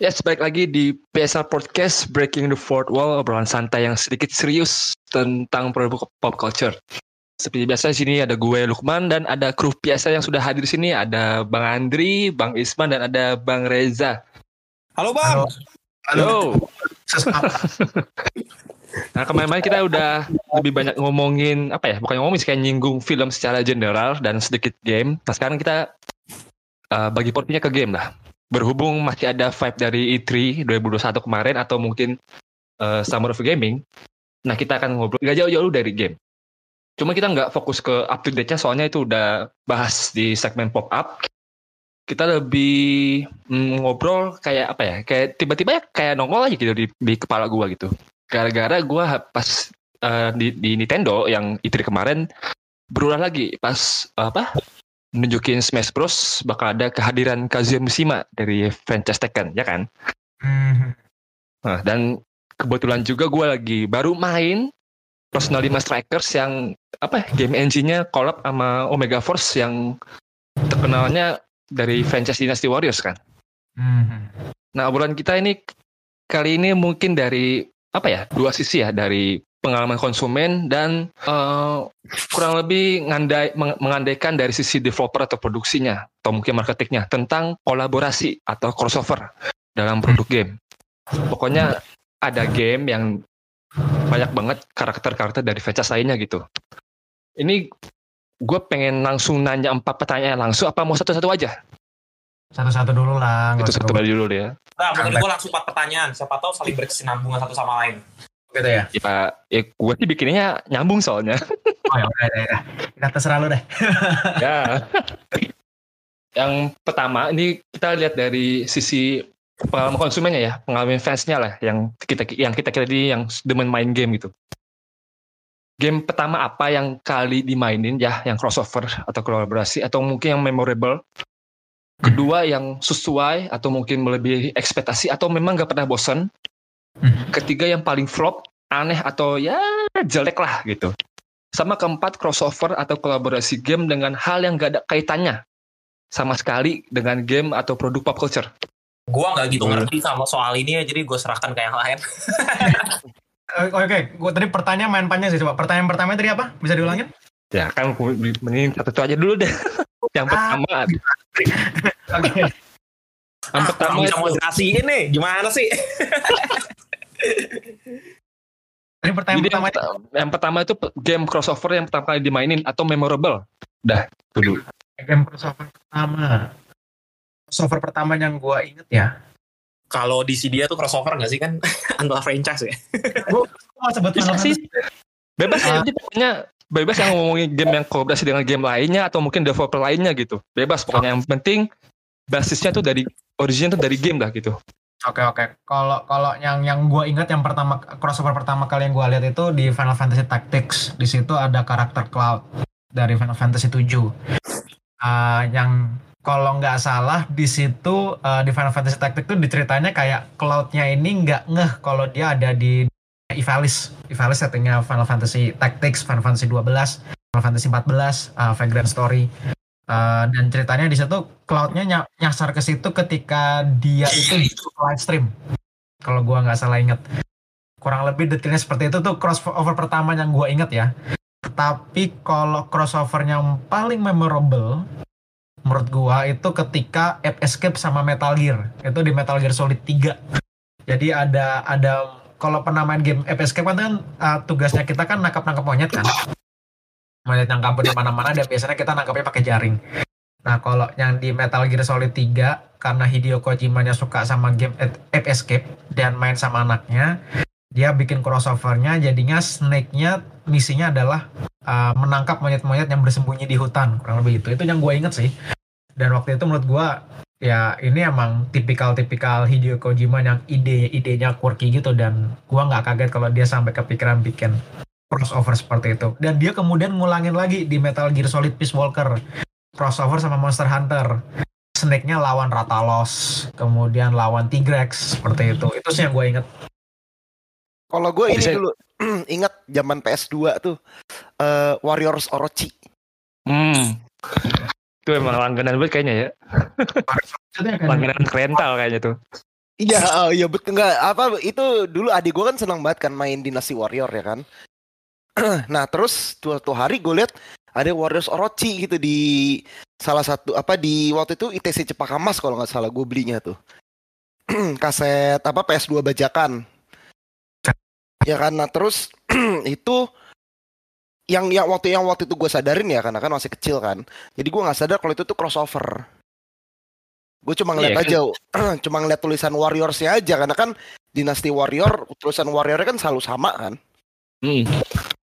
Ya, sebalik lagi di PSA Podcast Breaking the Fourth Wall, obrolan santai yang sedikit serius tentang produk pop culture. Seperti biasa di sini ada gue Lukman dan ada kru biasa yang sudah hadir di sini ada Bang Andri, Bang Isman dan ada Bang Reza. Halo Bang. Halo. nah kemarin-kemarin kita udah lebih banyak ngomongin apa ya? Bukan ngomongin kayak nyinggung film secara general dan sedikit game. Nah sekarang kita uh, bagi portinya ke game lah berhubung masih ada vibe dari E3 2021 kemarin atau mungkin uh, Summer of Gaming, nah kita akan ngobrol gak jauh-jauh dari game. Cuma kita nggak fokus ke up to date-nya soalnya itu udah bahas di segmen pop up. Kita lebih mm, ngobrol kayak apa ya? Kayak tiba-tiba ya kayak nongol aja gitu di, di kepala gua gitu. Gara-gara gua pas uh, di, di Nintendo yang E3 kemarin berulang lagi pas apa nunjukin Smash Bros bakal ada kehadiran Kazuya Mishima dari franchise Tekken, ya kan? Mm-hmm. Nah, dan kebetulan juga gue lagi baru main Personal 5 Strikers yang apa ya, game engine-nya collab sama Omega Force yang terkenalnya dari franchise Dynasty Warriors kan. Mm-hmm. Nah, obrolan kita ini kali ini mungkin dari apa ya dua sisi ya dari pengalaman konsumen dan uh, kurang lebih ngandai, mengandaikan dari sisi developer atau produksinya atau mungkin marketingnya tentang kolaborasi atau crossover dalam produk game. Pokoknya ada game yang banyak banget karakter-karakter dari franchise lainnya gitu. Ini gue pengen langsung nanya empat pertanyaan langsung apa mau satu-satu aja? Satu-satu dulu lah. Itu satu dulu deh. Nah, mungkin gue langsung empat pertanyaan. Siapa tahu saling berkesinambungan satu sama lain gitu ya? Ya, ya gue sih bikinnya nyambung soalnya. Oh ya udah, udah, udah. Kita terserah lu deh. ya. Yang pertama, ini kita lihat dari sisi pengalaman konsumennya ya, pengalaman fansnya lah, yang kita yang kita kira di yang demen main game gitu. Game pertama apa yang kali dimainin ya, yang crossover atau kolaborasi atau mungkin yang memorable. Kedua yang sesuai atau mungkin melebihi ekspektasi atau memang gak pernah bosan Hmm. Ketiga yang paling flop, aneh atau ya jelek lah gitu. Sama keempat crossover atau kolaborasi game dengan hal yang gak ada kaitannya sama sekali dengan game atau produk pop culture. Gua nggak gitu ngerti sama soal ini ya, jadi gue serahkan ke yang lain. Oke, okay. gue tadi pertanyaan main panjang sih coba. Pertanyaan pertama tadi apa? Bisa diulangin? Ya kan, mending satu aja dulu deh. yang pertama. Oke. Yang pertama bisa mau jelasin nih, gimana sih? Ini pertanyaan pertama yang, yang pertama itu game crossover yang pertama kali dimainin atau memorable. Dah, dulu. Game crossover pertama. Crossover pertama yang gua inget ya. Kalau di CD tuh crossover gak sih kan antara franchise ya? Gua mau sebut Bisa sih. Bebas uh, ya, pokoknya bebas yang ngomongin game yang kolaborasi dengan game lainnya atau mungkin developer lainnya gitu. Bebas pokoknya yang penting basisnya tuh dari originnya tuh dari game lah gitu. Oke oke. Kalau kalau yang yang gue ingat yang pertama crossover pertama kali yang gue lihat itu di Final Fantasy Tactics. Di situ ada karakter Cloud dari Final Fantasy 7. Uh, ah, yang kalau nggak salah di situ uh, di Final Fantasy Tactics itu diceritanya kayak Cloudnya ini nggak ngeh kalau dia ada di Ivalice. Ivalice settingnya Final Fantasy Tactics, Final Fantasy 12, Final Fantasy 14, uh, Vagrant Story. Uh, dan ceritanya di situ cloudnya ny nyasar ke situ ketika dia itu di live stream. Kalau gua nggak salah inget. Kurang lebih detailnya seperti itu tuh crossover pertama yang gua inget ya. Tapi kalau crossover yang paling memorable menurut gua itu ketika Ape Escape sama Metal Gear. Itu di Metal Gear Solid 3. Jadi ada ada kalau pernah main game Ape Escape kan, uh, tugasnya kita kan nangkap-nangkap monyet kan kabur di mana-mana dan biasanya kita nangkapnya pakai jaring. Nah, kalau yang di Metal Gear Solid 3 karena Hideo Kojimanya suka sama game Ape Escape dan main sama anaknya, dia bikin crossovernya jadinya Snake-nya misinya adalah uh, menangkap monyet-monyet yang bersembunyi di hutan, kurang lebih itu. Itu yang gue inget sih. Dan waktu itu menurut gue ya ini emang tipikal-tipikal Hideo Kojima yang ide-idenya quirky gitu dan gue nggak kaget kalau dia sampai kepikiran bikin crossover seperti itu. Dan dia kemudian ngulangin lagi di Metal Gear Solid Peace Walker crossover sama Monster Hunter. Snake-nya lawan Ratalos, kemudian lawan Tigrex seperti itu. Itu sih yang gue inget. Kalau gue ini dulu inget zaman PS2 tuh uh, Warriors Orochi. Hmm. Itu emang langganan banget kayaknya ya. langganan rental kayaknya tuh. Iya, oh, iya betul nggak apa itu dulu adik gue kan senang banget kan main Dynasty Warrior ya kan. nah terus suatu hari gue lihat ada Warriors Orochi gitu di salah satu apa di waktu itu ITC Cepaka Mas kalau nggak salah gue belinya tuh. Kaset apa PS2 bajakan. Ya kan nah terus itu yang yang waktu yang waktu itu gue sadarin ya karena kan masih kecil kan. Jadi gue nggak sadar kalau itu tuh crossover. Gue cuma ngeliat Iya, aja cuma ngeliat tulisan Warriorsnya aja karena kan Dynasty Warrior tulisan Warriornya kan selalu sama kan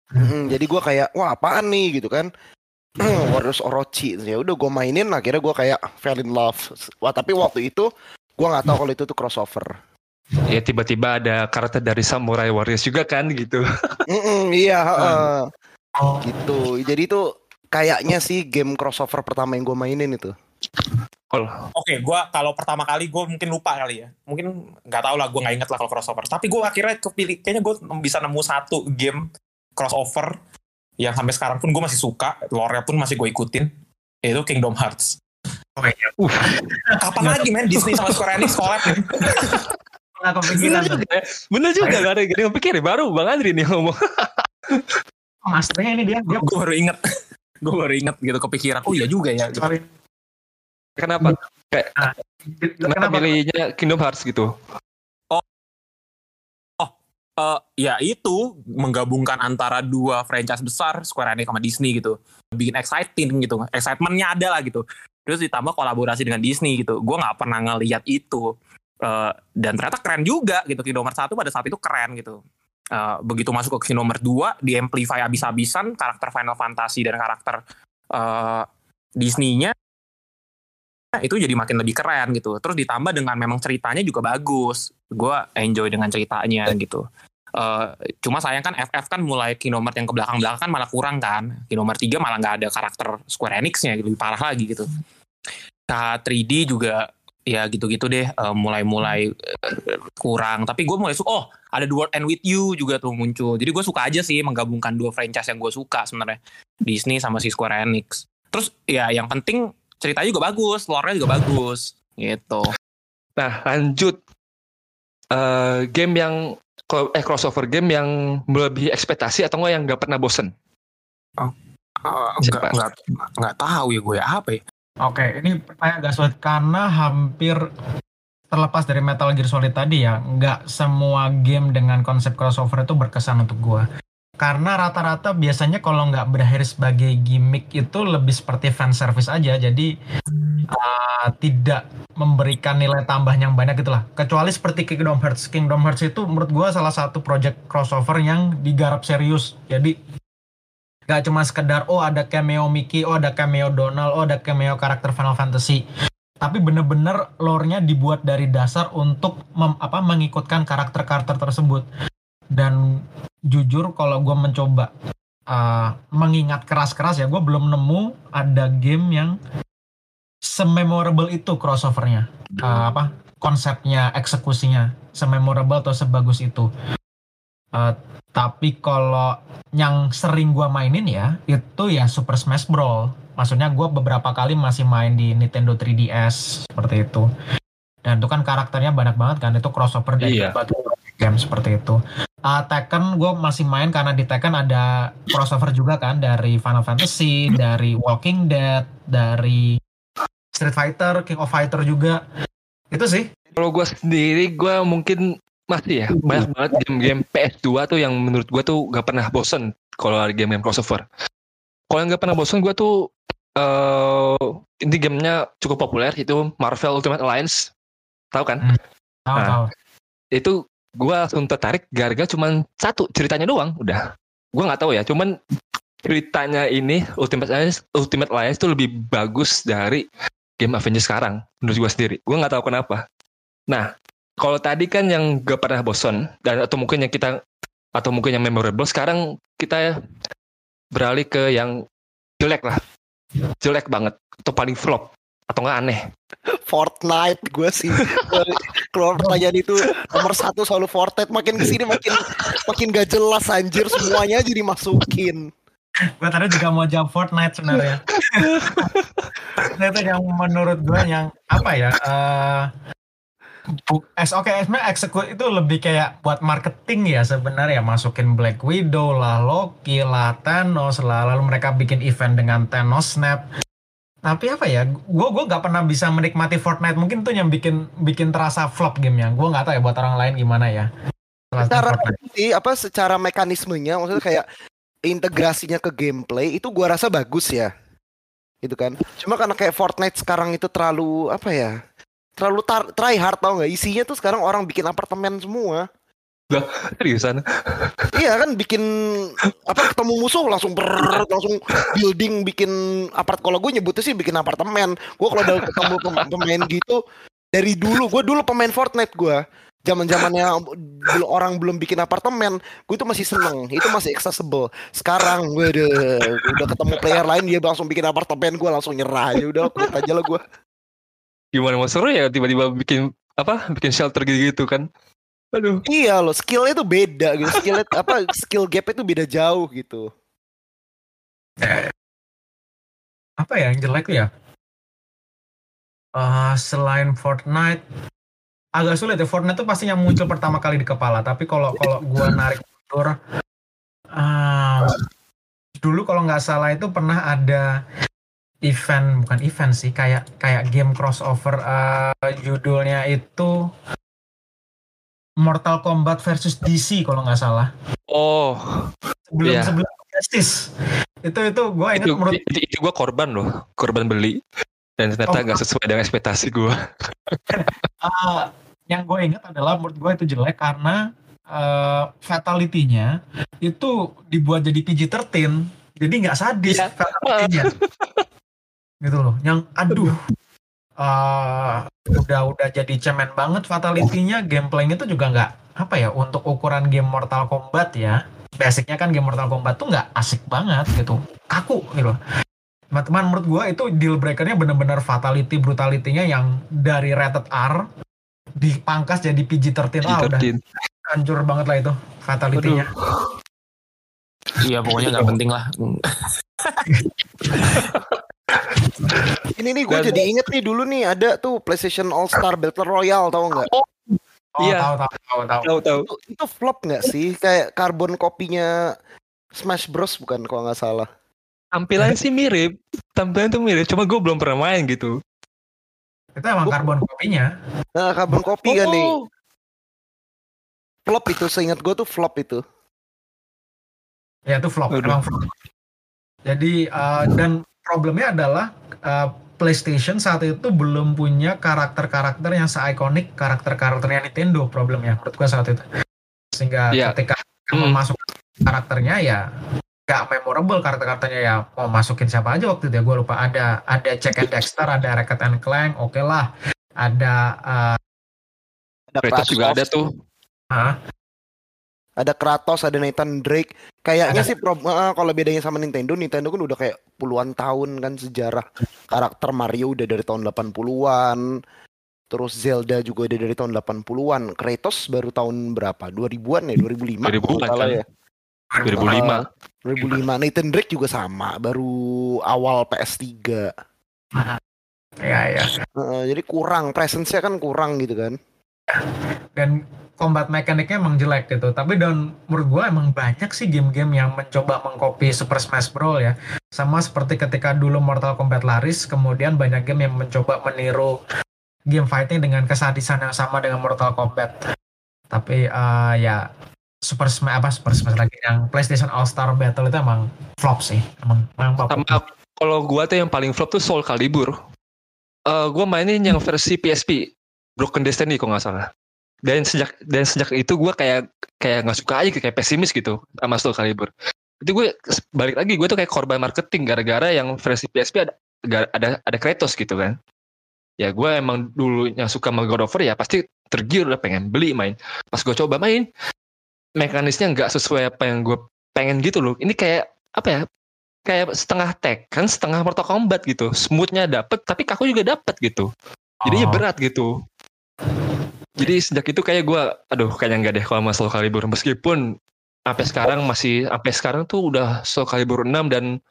Hmm. Mm, jadi gue kayak wah apaan nih gitu kan Warriors Orochi ya udah gue mainin akhirnya gue kayak fell in love wah tapi waktu itu gue nggak tahu kalau itu tuh crossover Ya tiba-tiba ada karakter dari Samurai Warriors juga kan gitu. Mm-mm, iya heeh. Oh, gitu jadi itu kayaknya sih game crossover pertama yang gue mainin itu Kalau Oke, gua kalau pertama kali gue mungkin lupa kali ya. Mungkin nggak tahu lah, gue nggak inget lah kalau crossover. Tapi gue akhirnya kepilih, kayaknya gue bisa nemu satu game crossover yang sampai sekarang pun gue masih suka, lore pun masih gue ikutin. Yaitu Kingdom Hearts. oh iya. Kapan lagi men Disney sama Square Enix collab nih? Bener juga, ya. bener juga gak ada yang pikir baru Bang Andri nih ngomong. Masternya ini dia, dia gue baru inget. gue baru inget gitu kepikiran. Oh iya juga ya. Gitu. Kenapa? Kenapa kenapa milihnya Kingdom Hearts gitu? Eh, ya itu menggabungkan antara dua franchise besar Square Enix sama Disney gitu. Bikin exciting gitu excitementnya ada lah gitu. Terus ditambah kolaborasi dengan Disney gitu. Gue nggak pernah ngeliat itu. Eh, dan ternyata keren juga gitu. Kingdom Hearts 1 pada saat itu keren gitu. Eh, begitu masuk ke Kingdom Hearts 2 di amplify abis-abisan karakter Final Fantasy dan karakter eh, Disney-nya itu jadi makin lebih keren gitu. Terus ditambah dengan memang ceritanya juga bagus. Gue enjoy dengan ceritanya gitu. Eh, cuma sayang kan FF kan mulai Kingdom Hearts yang ke belakang-belakang kan malah kurang kan. Kingdom Hearts 3 malah nggak ada karakter Square Enix-nya lebih parah lagi gitu. Nah 3D juga ya gitu-gitu deh eh, mulai-mulai eh, kurang. Tapi gue mulai suka oh ada The World End With You juga tuh muncul. Jadi gue suka aja sih menggabungkan dua franchise yang gue suka sebenarnya. Disney sama si Square Enix. Terus ya yang penting ceritanya juga bagus lore-nya juga bagus gitu Nah lanjut Eh game yang eh crossover game yang melebihi ekspektasi atau enggak yang nggak pernah bosen? Ah, Siapa? nggak nggak nggak tahu ya gue apa ya Oke, ini pertanyaan agak sulit karena hampir terlepas dari Metal Gear Solid tadi ya, nggak semua game dengan konsep crossover itu berkesan untuk gua. Karena rata-rata biasanya kalau nggak berakhir sebagai gimmick itu lebih seperti fan service aja, jadi uh, tidak memberikan nilai tambah yang banyak gitu lah. Kecuali seperti Kingdom Hearts. Kingdom Hearts itu menurut gua salah satu project crossover yang digarap serius. Jadi Gak cuma sekedar oh ada cameo Mickey, oh ada cameo Donald, oh ada cameo karakter Final Fantasy. Tapi bener-bener lore-nya dibuat dari dasar untuk mem- apa mengikutkan karakter-karakter tersebut. Dan jujur kalau gue mencoba uh, mengingat keras-keras ya, gue belum nemu ada game yang sememorable itu crossovernya. Uh, apa konsepnya, eksekusinya sememorable atau sebagus itu. Uh, tapi kalau yang sering gua mainin ya itu ya Super Smash Bros. Maksudnya gua beberapa kali masih main di Nintendo 3DS seperti itu. Dan itu kan karakternya banyak banget kan itu crossover dari Iya. berbagai game seperti itu. Uh, Tekken gue masih main karena di Tekken ada crossover juga kan dari Final Fantasy, dari Walking Dead, dari Street Fighter, King of Fighter juga. Itu sih. Kalau gue sendiri gue mungkin masih ya banyak banget game-game PS2 tuh yang menurut gue tuh gak pernah bosen kalau ada game-game crossover. Kalau yang gak pernah bosen gue tuh eh ini gamenya cukup populer itu Marvel Ultimate Alliance. Tahu kan? Tahu Nah. tahu. Itu gue langsung tertarik gara-gara cuman satu ceritanya doang udah. Gue nggak tahu ya, cuman ceritanya ini Ultimate Alliance Ultimate Alliance tuh lebih bagus dari game Avengers sekarang menurut gue sendiri. Gue nggak tahu kenapa. Nah, kalau tadi kan yang gak pernah bosan dan atau mungkin yang kita atau mungkin yang memorable sekarang kita beralih ke yang jelek lah. Jelek banget atau paling flop atau nggak aneh. Fortnite gue sih. Keluar pertanyaan itu nomor satu selalu Fortnite. Makin ke sini makin makin gak jelas anjir. Semuanya jadi masukin. Gue tadi juga mau jawab Fortnite sebenarnya. Itu yang menurut gue yang apa ya? es oke sebenarnya execute itu lebih kayak buat marketing ya sebenarnya. Masukin Black Widow lah Loki lah Thanos lah. Lalu mereka bikin event dengan Thanos Snap tapi apa ya gue gue nggak pernah bisa menikmati Fortnite. Mungkin tuh yang bikin bikin terasa flop gamenya. Gue nggak tahu ya buat orang lain gimana ya. Secara Fortnite. apa secara mekanismenya maksudnya kayak integrasinya ke gameplay itu gua rasa bagus ya. Gitu kan. Cuma karena kayak Fortnite sekarang itu terlalu apa ya terlalu tar- try hard tau nggak? Isinya tuh sekarang orang bikin apartemen semua Seriusan. iya kan bikin apa ketemu musuh langsung ber langsung building bikin apart. Kalau gue nyebutnya sih bikin apartemen. Gue kalau udah ketemu pem- pemain gitu dari dulu gue dulu pemain Fortnite gue zaman zamannya belum orang belum bikin apartemen gue itu masih seneng. Itu masih accessible. Sekarang gue udah udah ketemu player lain dia langsung bikin apartemen gue langsung nyerah. Ya udah quit aja lah gue Gimana mau seru ya tiba-tiba bikin apa? Bikin shelter gitu kan. Aduh. iya loh skillnya tuh beda gitu. Skill apa skill gap itu beda jauh gitu. Apa ya yang jelek tuh ya? Eh, selain Fortnite agak sulit ya. Fortnite tuh pasti yang muncul pertama kali di kepala. Tapi kalau kalau gua narik mundur ah, dulu kalau nggak salah itu pernah ada event bukan event sih kayak kayak game crossover eh, judulnya itu Mortal Kombat versus DC kalau nggak salah Oh, sebelum Iya. sebelum Justice itu itu gue ingat itu, menurut itu, itu gue korban loh, korban beli. Dan ternyata Oh. nggak sesuai dengan ekspektasi gue. Ah, yang gue ingat adalah menurut gue itu jelek karena uh, fatality-nya itu dibuat jadi PG-13 jadi nggak sadis Iya. fatality-nya gitu loh yang aduh uh, udah udah jadi cemen banget fatality-nya. Gameplaynya itu juga nggak apa ya untuk ukuran game Mortal Kombat ya. Basicnya kan game Mortal Kombat tuh nggak asik banget gitu. Kaku gitu. Teman-teman menurut gue itu deal breakernya bener-bener fatality brutality-nya yang dari rated R dipangkas jadi PG-13 ah udah 13. hancur banget lah itu fatality-nya. Iya pokoknya nggak penting lah. Ini nih gue jadi inget nih dulu nih ada tuh PlayStation All Star Battle Royale tau nggak? oh Iya. tahu tahu tahu tahu. Itu, itu flop nggak sih? Kayak karbon kopinya Smash Bros bukan kalau nggak salah. Tampilan sih mirip, tampilan tuh mirip. Cuma gue belum pernah main gitu. itu emang karbon kopinya Nah karbon kopi kan nih Oh, flop itu seingat gue tuh flop itu. ya itu flop Aduh. emang flop jadi uh, dan problemnya adalah uh, PlayStation saat itu belum punya karakter-karakter yang seikonik karakter-karakternya Nintendo problemnya menurut gua saat itu sehingga Iya. ketika Hmm. memasukkan karakternya ya gak memorable karakter-karakternya ya mau masukin siapa aja waktu itu ya gue lupa ada ada Jack and Dexter ada Ratchet and Clank oke lah ada uh, Ada Kratos juga ada tuh. Hah? Ada Kratos, ada Nathan Drake. Kayaknya sih prob- eh, kalau bedanya sama Nintendo, Nintendo kan udah kayak puluhan tahun kan sejarah karakter Mario udah dari tahun 80-an. Terus Zelda juga udah dari tahun 80-an. Kratos baru tahun berapa? 2000-an ya? 2005. 2000-an kalau kan. ya. 2005. 2005. Nathan Drake juga sama, baru awal PS3. ya ya Heeh, jadi kurang, presence-nya kan kurang gitu kan. dan combat mekaniknya emang jelek gitu. Tapi dan menurut gua emang banyak sih game-game yang mencoba mengcopy Super Smash Bros ya. Sama seperti ketika dulu Mortal Kombat laris, kemudian banyak game yang mencoba meniru game fighting dengan kesadisan yang sama dengan Mortal Kombat. Tapi eh, ya Super Smash apa Super Smash lagi yang PlayStation All Star Battle itu emang flop sih. Emang emang. Sama kalau gua tuh yang paling flop tuh Soul Calibur. Eh gua mainin yang versi PSP Broken Destiny kalau nggak salah. Dan sejak dan sejak itu gua kayak kayak nggak suka aja kayak pesimis gitu sama Soul Calibur. Itu gue balik lagi gue tuh kayak korban marketing gara-gara yang versi PSP ada ada ada Kratos gitu kan. Ya gue emang dulu yang suka sama God of War ya pasti tergiur lah pengen beli main. Pas gue coba main mekanisnya nggak sesuai apa yang gue pengen gitu loh. Ini kayak apa ya? Kayak setengah Tekken, setengah Mortal Kombat gitu. Smoothnya dapet, tapi kaku juga dapet gitu. Jadinya Oh. berat gitu. Jadi sejak itu kayak gue, aduh kayaknya nggak deh kalau sama Soul Calibur. Meskipun sampai sekarang masih, sampai sekarang tuh udah Soul Calibur 6 dan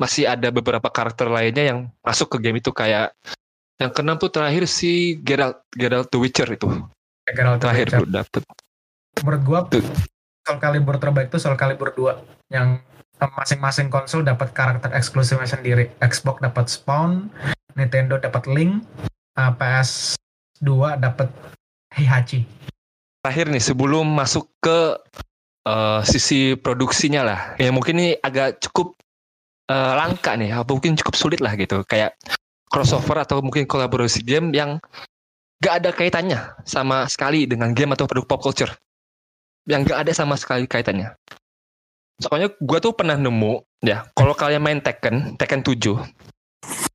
masih ada beberapa karakter lainnya yang masuk ke game itu kayak Yang keenam tuh terakhir si Geralt Geralt the Witcher itu. Geralt the Terakhir Witcher. dapet. menurut gua Tuh. Soul Calibur terbaik tuh Soul Calibur 2 yang masing-masing konsol dapat karakter eksklusifnya sendiri. Xbox dapat Spawn, Nintendo dapat Link, eh, PS2 dapat Heihachi. Terakhir nih sebelum masuk ke eh, sisi produksinya lah. Ya mungkin ini agak cukup eh, langka nih, atau mungkin cukup sulit lah gitu. Kayak crossover atau mungkin kolaborasi game yang gak ada kaitannya sama sekali dengan game atau produk pop culture. Yang gak ada sama sekali kaitannya. Soalnya gue tuh pernah nemu, ya, kalau kalian main Tekken, Tekken 7,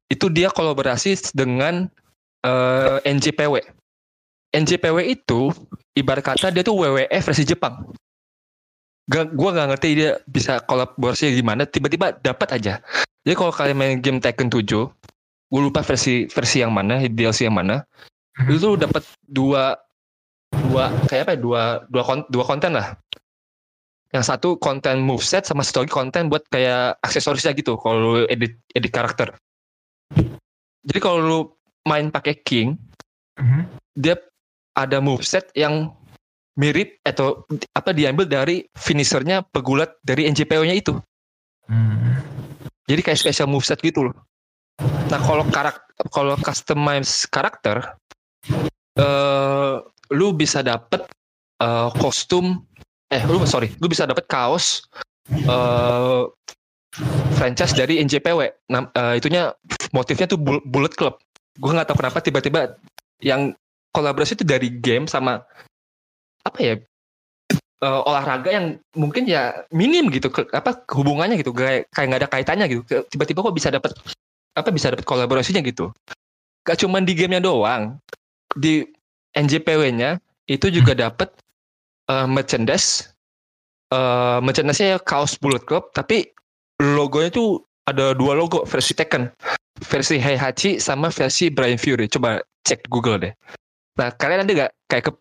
itu dia kolaborasi dengan eh, NJPW. NJPW itu ibarat kata dia tuh WWE versi Jepang. Gak, gua nggak ngerti dia bisa kolaborasi gimana, tiba-tiba dapat aja. Jadi kalau kalian main game Tekken 7, gue lupa versi versi yang mana, DLC yang mana, Mhm. itu tuh dapat dua dua kayak apa ya, dua dua kon- dua konten lah. Yang satu konten moveset sama satu lagi konten buat kayak aksesorisnya gitu kalau edit edit karakter. Jadi kalau lu main pakai King, Mhm. dia ada moveset yang mirip atau apa diambil dari finishernya pegulat dari NJPO-nya itu. Hmm. Jadi kayak special moveset gitu loh. Nah kalau karak kalau customize karakter, eh lu bisa dapet eh, kostum, eh lu sorry, lu bisa dapet kaos eh franchise dari NJPW. Nah, eh, itunya motifnya tuh Bull- Bullet Club. Gue nggak tahu kenapa tiba-tiba yang kolaborasi itu dari game sama apa ya eh, olahraga yang mungkin ya minim gitu ke, apa hubungannya gitu kayak kayak nggak ada kaitannya gitu. Tiba-tiba kok bisa dapat apa bisa dapat kolaborasinya gitu. Gak cuman di gamenya doang di NJPW-nya itu juga dapat eh, merchandise eh merchandise-nya kaos Bullet Club tapi logonya tuh ada dua logo versi Tekken versi Heihachi sama versi Brian Fury. Coba cek Google deh nah kalian ada nggak kayak ke,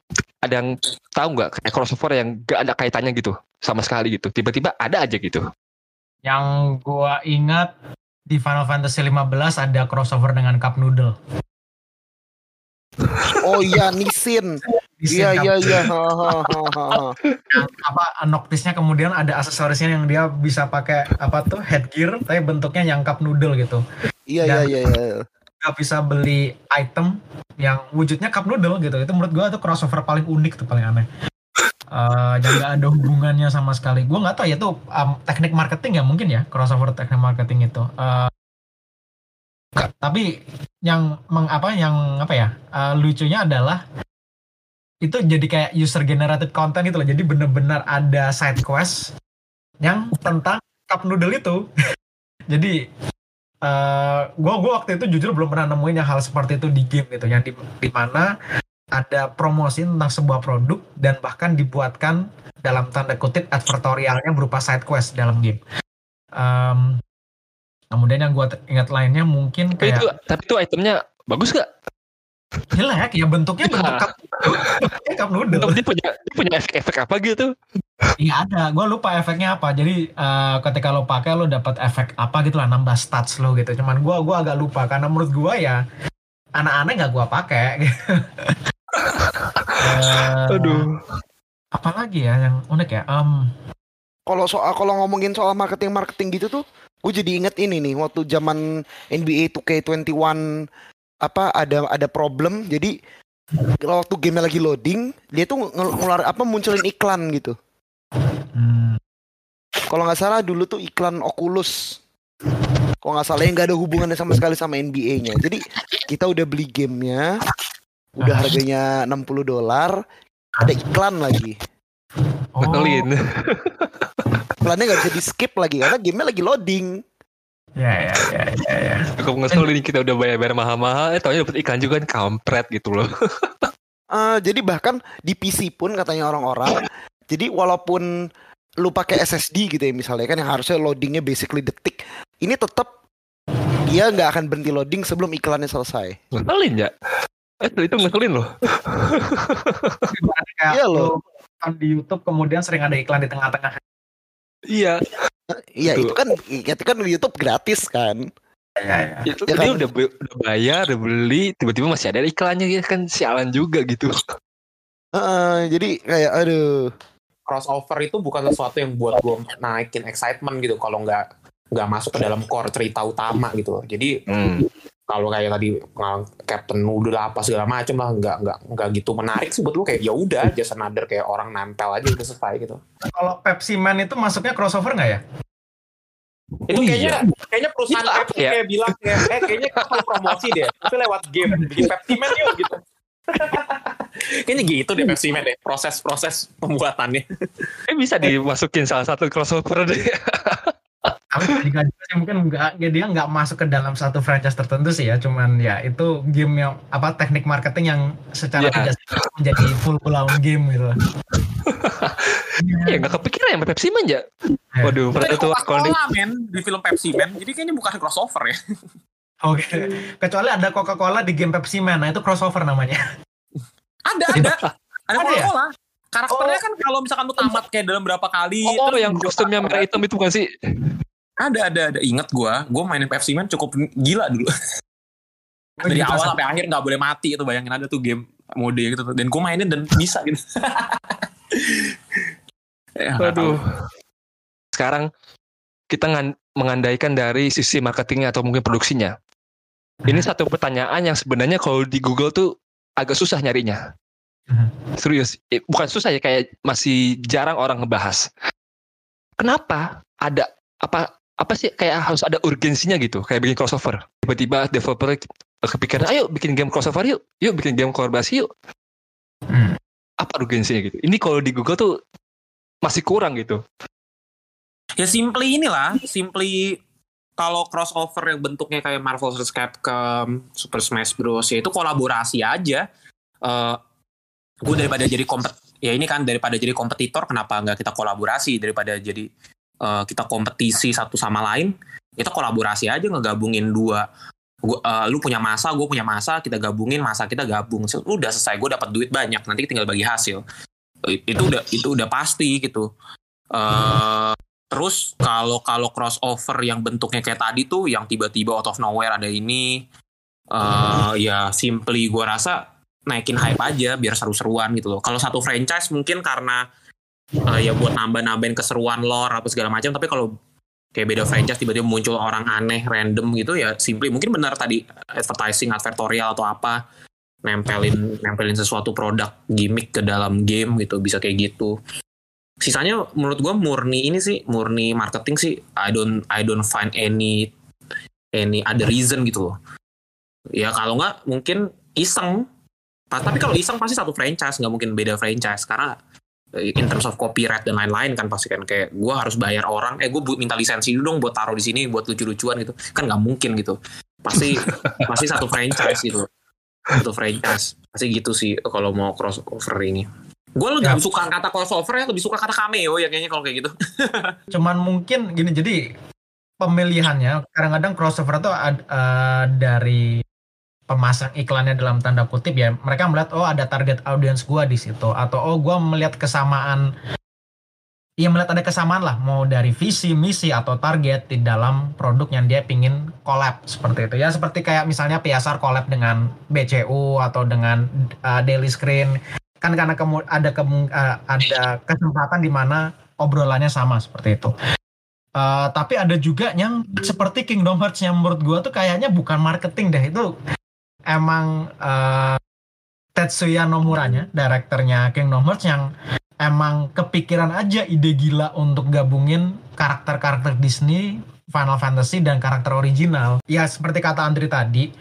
ada yang tahu nggak kayak crossover yang gak ada kaitannya gitu sama sekali gitu tiba-tiba ada aja gitu Yang gua ingat di Final Fantasy 15 ada crossover dengan Cup Noodle. Oh iya Nisin. Iya iya iya. Ha. apa Noctisnya kemudian ada aksesorisnya yang dia bisa pakai apa tuh headgear tapi bentuknya yang cup noodle gitu. Iya iya iya. Iya. Gak bisa beli item yang wujudnya cup noodle gitu. Itu menurut gua itu crossover paling unik tuh paling aneh. Eh yang gak ada hubungannya sama sekali. Gua nggak tahu ya tuh um, teknik marketing ya mungkin ya crossover teknik marketing itu. Eh, ka- tapi yang meng, apa yang apa ya eh, lucunya adalah itu jadi kayak user generated content gitu loh. Jadi bener-bener ada side quest yang tentang cup noodle itu. jadi eh gua gua waktu itu jujur belum pernah nemuin yang hal seperti itu di game gitu yang di, di mana ada promosi tentang sebuah produk dan bahkan dibuatkan dalam tanda kutip advertorialnya berupa side quest dalam game. Em, kemudian yang gua te- ingat lainnya mungkin tapi itu kayak tapi itu itemnya bagus gak jelek ya bentuknya bentuk Iya. cup, bentuknya cup noodle. Dia punya dia punya efek-efek apa gitu Iya ada, gue lupa efeknya apa. Jadi eh, ketika lo pakai lo dapat efek apa gitu lah, nambah stats lo gitu. Cuman gue gua agak lupa karena menurut gue ya anak-anak nggak gue pakai. Eh, Apalagi ya yang unik ya? Em, Kalau soal kalau ngomongin soal marketing marketing gitu tuh, gue jadi inget ini nih waktu zaman NBA 2K21 apa ada ada problem jadi waktu game lagi loading dia tuh ngel- ngeluar apa munculin iklan gitu. Hmm, Kalau nggak salah dulu tuh iklan Oculus. Kalau nggak salah yang nggak ada hubungannya sama sekali sama NBA-nya. Jadi kita udah beli gamenya, udah Ah. harganya 60 dolar, ada iklan lagi. oh, Iklannya nggak bisa di skip lagi karena gamenya lagi loading. Ya ya ya ya. ya. cukup ngeselin kita udah bayar-bayar mahal-mahal eh taunya dapet iklan juga kan kampret gitu loh Eh, jadi bahkan di PC pun katanya orang-orang, jadi walaupun lu pakai SSD gitu ya misalnya kan yang harusnya loadingnya basically detik, ini tetap dia nggak akan berhenti loading sebelum iklannya selesai. ngeselin ya eh itu ngeselin loh Iya lo loh. di YouTube kemudian sering ada iklan di tengah-tengah. iya Iya itu kan itu kan YouTube gratis kan. Ya, ya. Itu Ya dia kan? udah, be- udah bayar, udah beli, tiba-tiba masih ada iklannya ya kan sialan juga gitu. Heeh, jadi kayak aduh. Crossover itu bukan sesuatu yang buat gue naikin excitement gitu kalau nggak nggak masuk ke dalam core cerita utama gitu jadi Hmm. kalau kayak tadi ngal- Captain Noodle apa segala macem lah nggak nggak nggak gitu menarik sih buat lu kayak ya udah just another kayak orang nempel aja udah selesai gitu Kalau Pepsi Man itu masuknya crossover nggak ya? itu Oh, kayaknya kayaknya perusahaan Pepsi ya? kayak bilang kayak eh kayaknya kita perlu promosi deh tapi lewat game bikin Pepsi Man yuk gitu kayaknya gitu deh Pepsi Man deh proses-proses pembuatannya Eh bisa dimasukin salah satu crossover deh. Mungkin nggak ya dia nggak masuk ke dalam satu franchise tertentu sih ya, cuman ya itu game yang apa teknik marketing yang secara Ya. tidak menjadi full blown game gitu. ya nggak kepikiran ya Pepsi Man ya. Ya. Waduh, Itu padahal itu kalau men di film Pepsi Man jadi kayaknya bukan crossover ya Oke. Kecuali ada Coca-Cola di game Pepsi Man, nah itu crossover namanya. ada ada ada Ada ya? Coca-Cola karakternya kan kalau misalkan lu tamat kayak dalam berapa kali Oh, terus yang kostumnya merah hitam itu bukan sih? ada ada ada inget gua gua mainin Pepsi Man cukup gila dulu Oh, dari gitu, awal sampai akhir nggak boleh mati itu bayangin ada tuh game mode gitu dan gua mainin dan bisa gitu ya. Waduh. Sekarang kita ngan- mengandaikan dari sisi marketingnya atau mungkin produksinya. Ini satu pertanyaan yang sebenarnya kalau di Google tuh agak susah nyarinya. Hmm. Serius, Eh, bukan susah ya kayak masih jarang orang ngebahas. Kenapa ada apa apa sih kayak harus ada urgensinya gitu kayak bikin crossover. Tiba-tiba developer kepikiran, ayo bikin game crossover yuk, yuk bikin game kolaborasi yuk. Hmm. Apa urgensinya gitu? Ini kalau di Google tuh masih kurang gitu. ya simply inilah simply kalau crossover yang bentuknya kayak Marvel vs. Capcom Super Smash Bros ya itu kolaborasi aja. Eh gue daripada jadi kompet ya ini kan daripada jadi kompetitor kenapa nggak kita kolaborasi? Daripada jadi eh, kita kompetisi satu sama lain kita kolaborasi aja ngegabungin dua. Gua, eh, lu punya masa gue punya masa kita gabungin masa kita gabung. Udah selesai gue dapat duit banyak nanti tinggal bagi hasil. Itu udah itu udah pasti gitu. Eh terus kalau kalau crossover yang bentuknya kayak tadi tuh yang tiba-tiba out of nowhere ada ini eh ya simply gue rasa naikin hype aja biar seru-seruan gitu loh. Kalau satu franchise mungkin karena eh, ya buat nambah-nambahin keseruan lore apa segala macam tapi kalau kayak beda franchise tiba-tiba muncul orang aneh random gitu ya simply mungkin benar tadi advertising advertorial atau apa nempelin nempelin sesuatu produk gimmick ke dalam game gitu bisa kayak gitu sisanya menurut gua murni ini sih murni marketing sih. I don't I don't find any any other reason gitu loh. Ya kalau nggak mungkin iseng. Ta- tapi kalau iseng pasti satu franchise nggak mungkin beda franchise. Karena eh, in terms of copyright dan lain-lain kan pasti kan. Kayak gua harus bayar orang eh gue minta lisensi dulu dong buat taruh di sini buat lucu-lucuan gitu. Kan nggak mungkin gitu. Pasti pasti satu franchise gitu. Satu franchise. Pasti gitu sih kalau mau crossover ini gue lebih Ya. suka kata crossover ya lebih suka kata cameo ya kayaknya kalau kayak gitu. Cuman mungkin gini jadi pemilihannya kadang-kadang crossover itu ad- eh, dari pemasang iklannya dalam tanda kutip ya mereka melihat oh ada target audience gua di situ atau oh gua melihat kesamaan ya melihat ada kesamaan lah mau dari visi misi atau target di dalam produk yang dia pingin collab seperti itu. Ya seperti kayak misalnya PSR collab dengan BCU atau dengan uh, Daily Screen kan karena kemu- ada kemu- uh, ada kesempatan di mana obrolannya sama seperti itu Uh, tapi ada juga yang seperti Kingdom Hearts yang menurut gua tuh kayaknya bukan marketing deh itu emang uh, Tetsuya Nomuranya, direkturnya Kingdom Hearts yang emang kepikiran aja ide gila untuk gabungin karakter-karakter Disney, Final Fantasy dan karakter original. Ya seperti kata Andri tadi,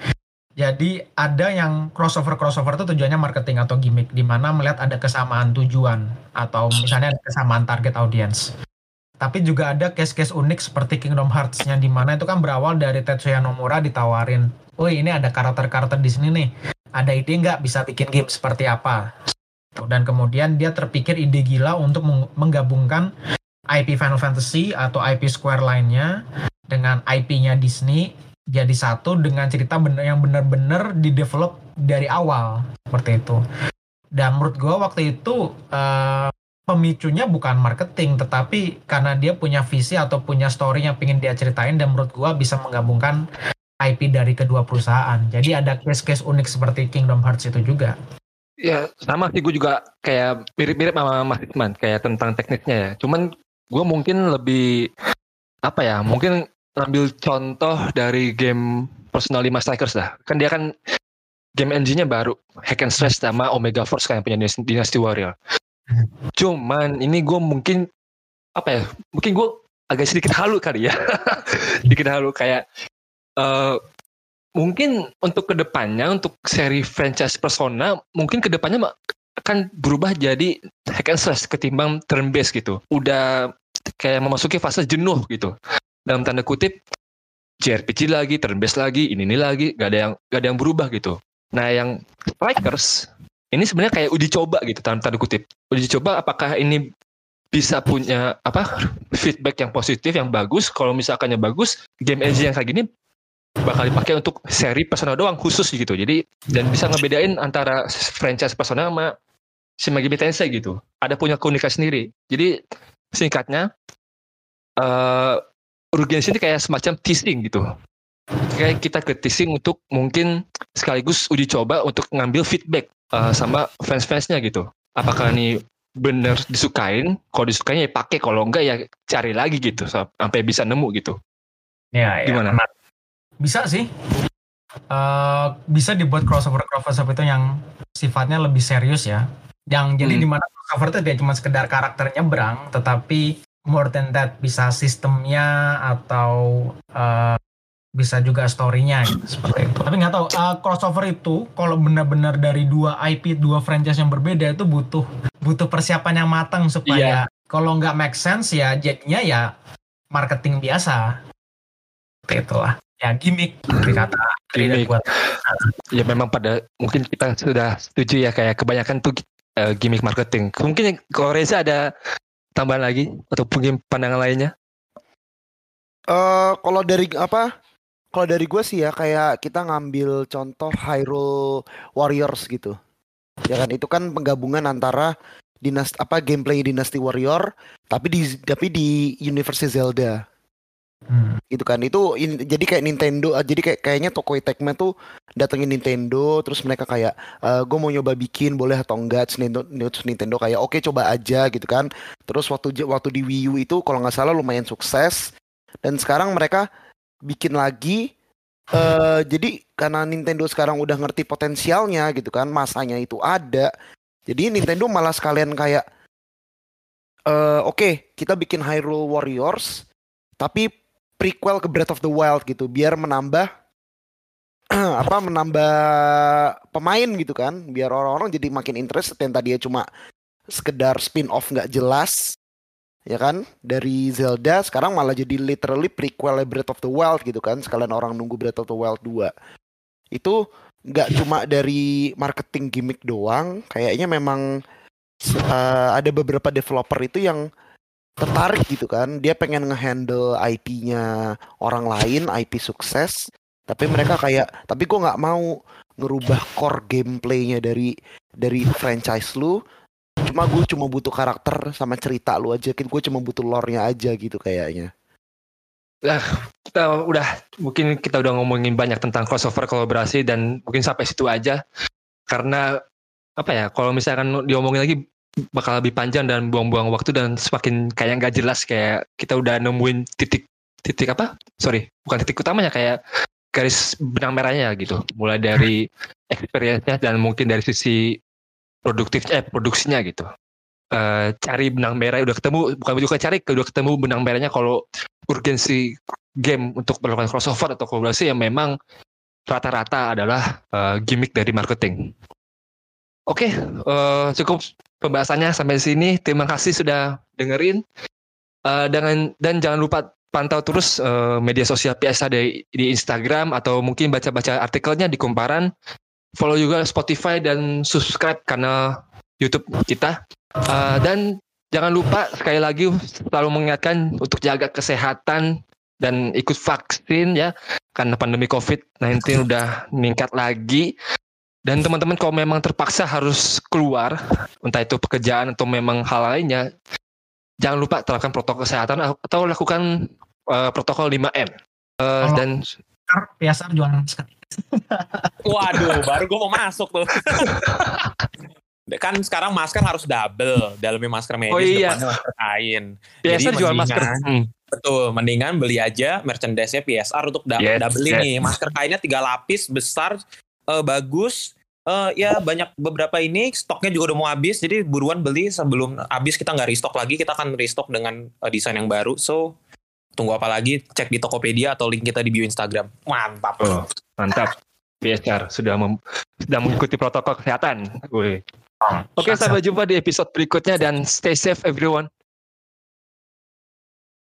jadi ada yang crossover crossover itu tujuannya marketing atau gimmick di mana melihat ada kesamaan tujuan atau misalnya ada kesamaan target audience. Tapi juga ada case-case unik seperti Kingdom Hearts yang di mana itu kan berawal dari Tetsuya Nomura ditawarin, "Woi, ini ada karakter-karakter di sini nih. Ada ide nggak bisa bikin game seperti apa?" Dan kemudian dia terpikir ide gila untuk meng- menggabungkan IP Final Fantasy atau IP Square lainnya dengan IP-nya Disney jadi satu dengan cerita bener yang benar-benar di-develop dari awal seperti itu. Dan menurut gue waktu itu eh, pemicunya bukan marketing tetapi karena dia punya visi atau punya story yang pengen dia ceritain dan menurut gua bisa menggabungkan IP dari kedua perusahaan. Jadi ada case-case unik seperti Kingdom Hearts itu juga. Ya sama sih gue juga kayak mirip-mirip sama Mas Hikman kayak tentang tekniknya ya. Cuman gue mungkin lebih apa ya mungkin ambil contoh dari game Personal 5 Strikers lah. Kan dia kan game engine-nya baru Hack and Slash sama Omega Force kan yang punya Dynasty Warrior. Cuman ini gue mungkin apa ya? Mungkin gue agak sedikit halu kali ya. sedikit halu kayak uh, mungkin untuk ke depannya untuk seri franchise Persona mungkin ke depannya akan berubah jadi hack and slash ketimbang turn based gitu. Udah kayak memasuki fase jenuh gitu. Dalam tanda kutip JRPG lagi, turn based lagi, ini ini lagi, gak ada yang gak ada yang berubah gitu. Nah, yang Strikers ini sebenarnya kayak uji coba gitu dalam tanda kutip. Uji coba apakah ini bisa punya apa feedback yang positif yang bagus. Kalau misalkannya bagus, game engine yang kayak gini bakal dipakai untuk seri Persona doang khusus gitu. Jadi dan bisa ngebedain antara franchise Persona sama Shin Megami Tensei gitu. Ada punya keunikan sendiri. Jadi singkatnya uh, urgensi ini kayak semacam teasing gitu. Kayak kita ke teasing untuk mungkin sekaligus uji coba untuk ngambil feedback uh, sama fans-fansnya gitu. Apakah ini bener disukain? Kalau disukain ya pakai, kalau enggak ya cari lagi gitu sampai bisa nemu gitu. Ya, ya. Gimana? Bisa sih. Uh, bisa dibuat crossover crossover itu yang sifatnya lebih serius ya. Yang jadi hmm. di mana crossover itu dia cuma sekedar karakternya berang, tetapi more than that bisa sistemnya atau uh, bisa juga story-nya gitu, seperti itu. Tapi nggak tahu uh, crossover itu kalau benar-benar dari dua IP, dua franchise yang berbeda itu butuh butuh persiapan yang matang supaya yeah. kalau nggak make sense ya jadinya ya marketing biasa. Seperti itulah. Ya gimmick kata gimmick. Buat, ya memang pada mungkin kita sudah setuju ya kayak kebanyakan tuh uh, gimmick marketing. Mungkin kalau Reza ada tambahan lagi atau mungkin pandangan lainnya? Uh, kalau dari apa? Kalau dari gue sih ya kayak kita ngambil contoh Hyrule Warriors gitu. Ya kan itu kan penggabungan antara dinas apa gameplay Dynasty Warrior tapi di tapi di Universe Zelda. Hmm. Gitu kan. Itu in, jadi kayak Nintendo ah, jadi kayak kayaknya Tokyo Tecmo tuh datengin Nintendo terus mereka kayak e, eh, gue mau nyoba bikin boleh atau enggak terus Nintendo, Nintendo kayak oke okay, coba aja gitu kan. Terus waktu waktu di Wii U itu kalau nggak salah lumayan sukses dan sekarang mereka bikin lagi uh, jadi karena Nintendo sekarang udah ngerti potensialnya gitu kan, masanya itu ada. Jadi Nintendo malah sekalian kayak uh, oke, okay, kita bikin Hyrule Warriors tapi prequel ke Breath of the Wild gitu biar menambah apa menambah pemain gitu kan biar orang-orang jadi makin interest yang tadinya cuma sekedar spin off nggak jelas ya kan dari Zelda sekarang malah jadi literally prequel Breath of the Wild gitu kan sekalian orang nunggu Breath of the Wild 2 itu nggak cuma dari marketing gimmick doang kayaknya memang uh, ada beberapa developer itu yang tertarik gitu kan. Dia pengen ngehandle IP-nya orang lain IP sukses. Tapi mereka kayak tapi gue nggak mau ngerubah core gameplaynya dari dari franchise lu. Cuma gue cuma butuh karakter sama cerita lu aja. Gue cuma butuh lore-nya aja gitu kayaknya. Nah, kita udah mungkin kita udah ngomongin banyak tentang crossover kolaborasi dan mungkin sampai situ aja. Karena apa ya kalau misalkan diomongin lagi bakal lebih panjang dan buang-buang waktu dan semakin kayak nggak jelas kayak kita udah nemuin titik titik apa? Sorry bukan titik utamanya kayak garis benang merahnya gitu. Mulai dari experience-nya dan mungkin dari sisi produktif eh produksinya gitu. Uh, cari benang merah udah ketemu bukan juga cari udah ketemu benang merahnya. Kalau urgensi game untuk melakukan crossover atau kolaborasi yang memang rata-rata adalah uh, gimmick dari marketing. Oke, okay, uh, cukup pembahasannya sampai sini. Terima kasih sudah dengerin. Uh, dengan dan jangan lupa pantau terus uh, media sosial PSA di, di Instagram atau mungkin baca-baca artikelnya di Kumparan. Follow juga Spotify dan subscribe kanal YouTube kita. Uh, dan jangan lupa sekali lagi selalu mengingatkan untuk jaga kesehatan dan ikut vaksin ya karena pandemi COVID-19 udah meningkat lagi dan teman-teman kalau memang terpaksa harus keluar, entah itu pekerjaan atau memang hal lainnya, jangan lupa terapkan protokol kesehatan atau lakukan uh, protokol 5M. Uh, eh, kalau, dan PSR, PSR jual masker. Waduh, baru gue mau masuk tuh. kan sekarang masker harus double, dalamnya masker medis, Oh iya. depannya masker kain. Biasa Jadi jual masker. Hmm. Betul, mendingan beli aja merchandise-nya PSR untuk da- Yes, double yes. ini. Masker kainnya tiga lapis, besar, eh, bagus. Eh, ya banyak beberapa ini stoknya juga udah mau habis, jadi buruan beli sebelum habis kita nggak restock lagi, kita akan restock dengan eh, desain yang baru. So tunggu apa lagi? Cek di Tokopedia atau link kita di bio Instagram. Mantap. Oh, mantap. PSR sudah mem- sudah mengikuti protokol kesehatan. Wih. Oke, sampai jumpa di episode berikutnya dan stay safe everyone.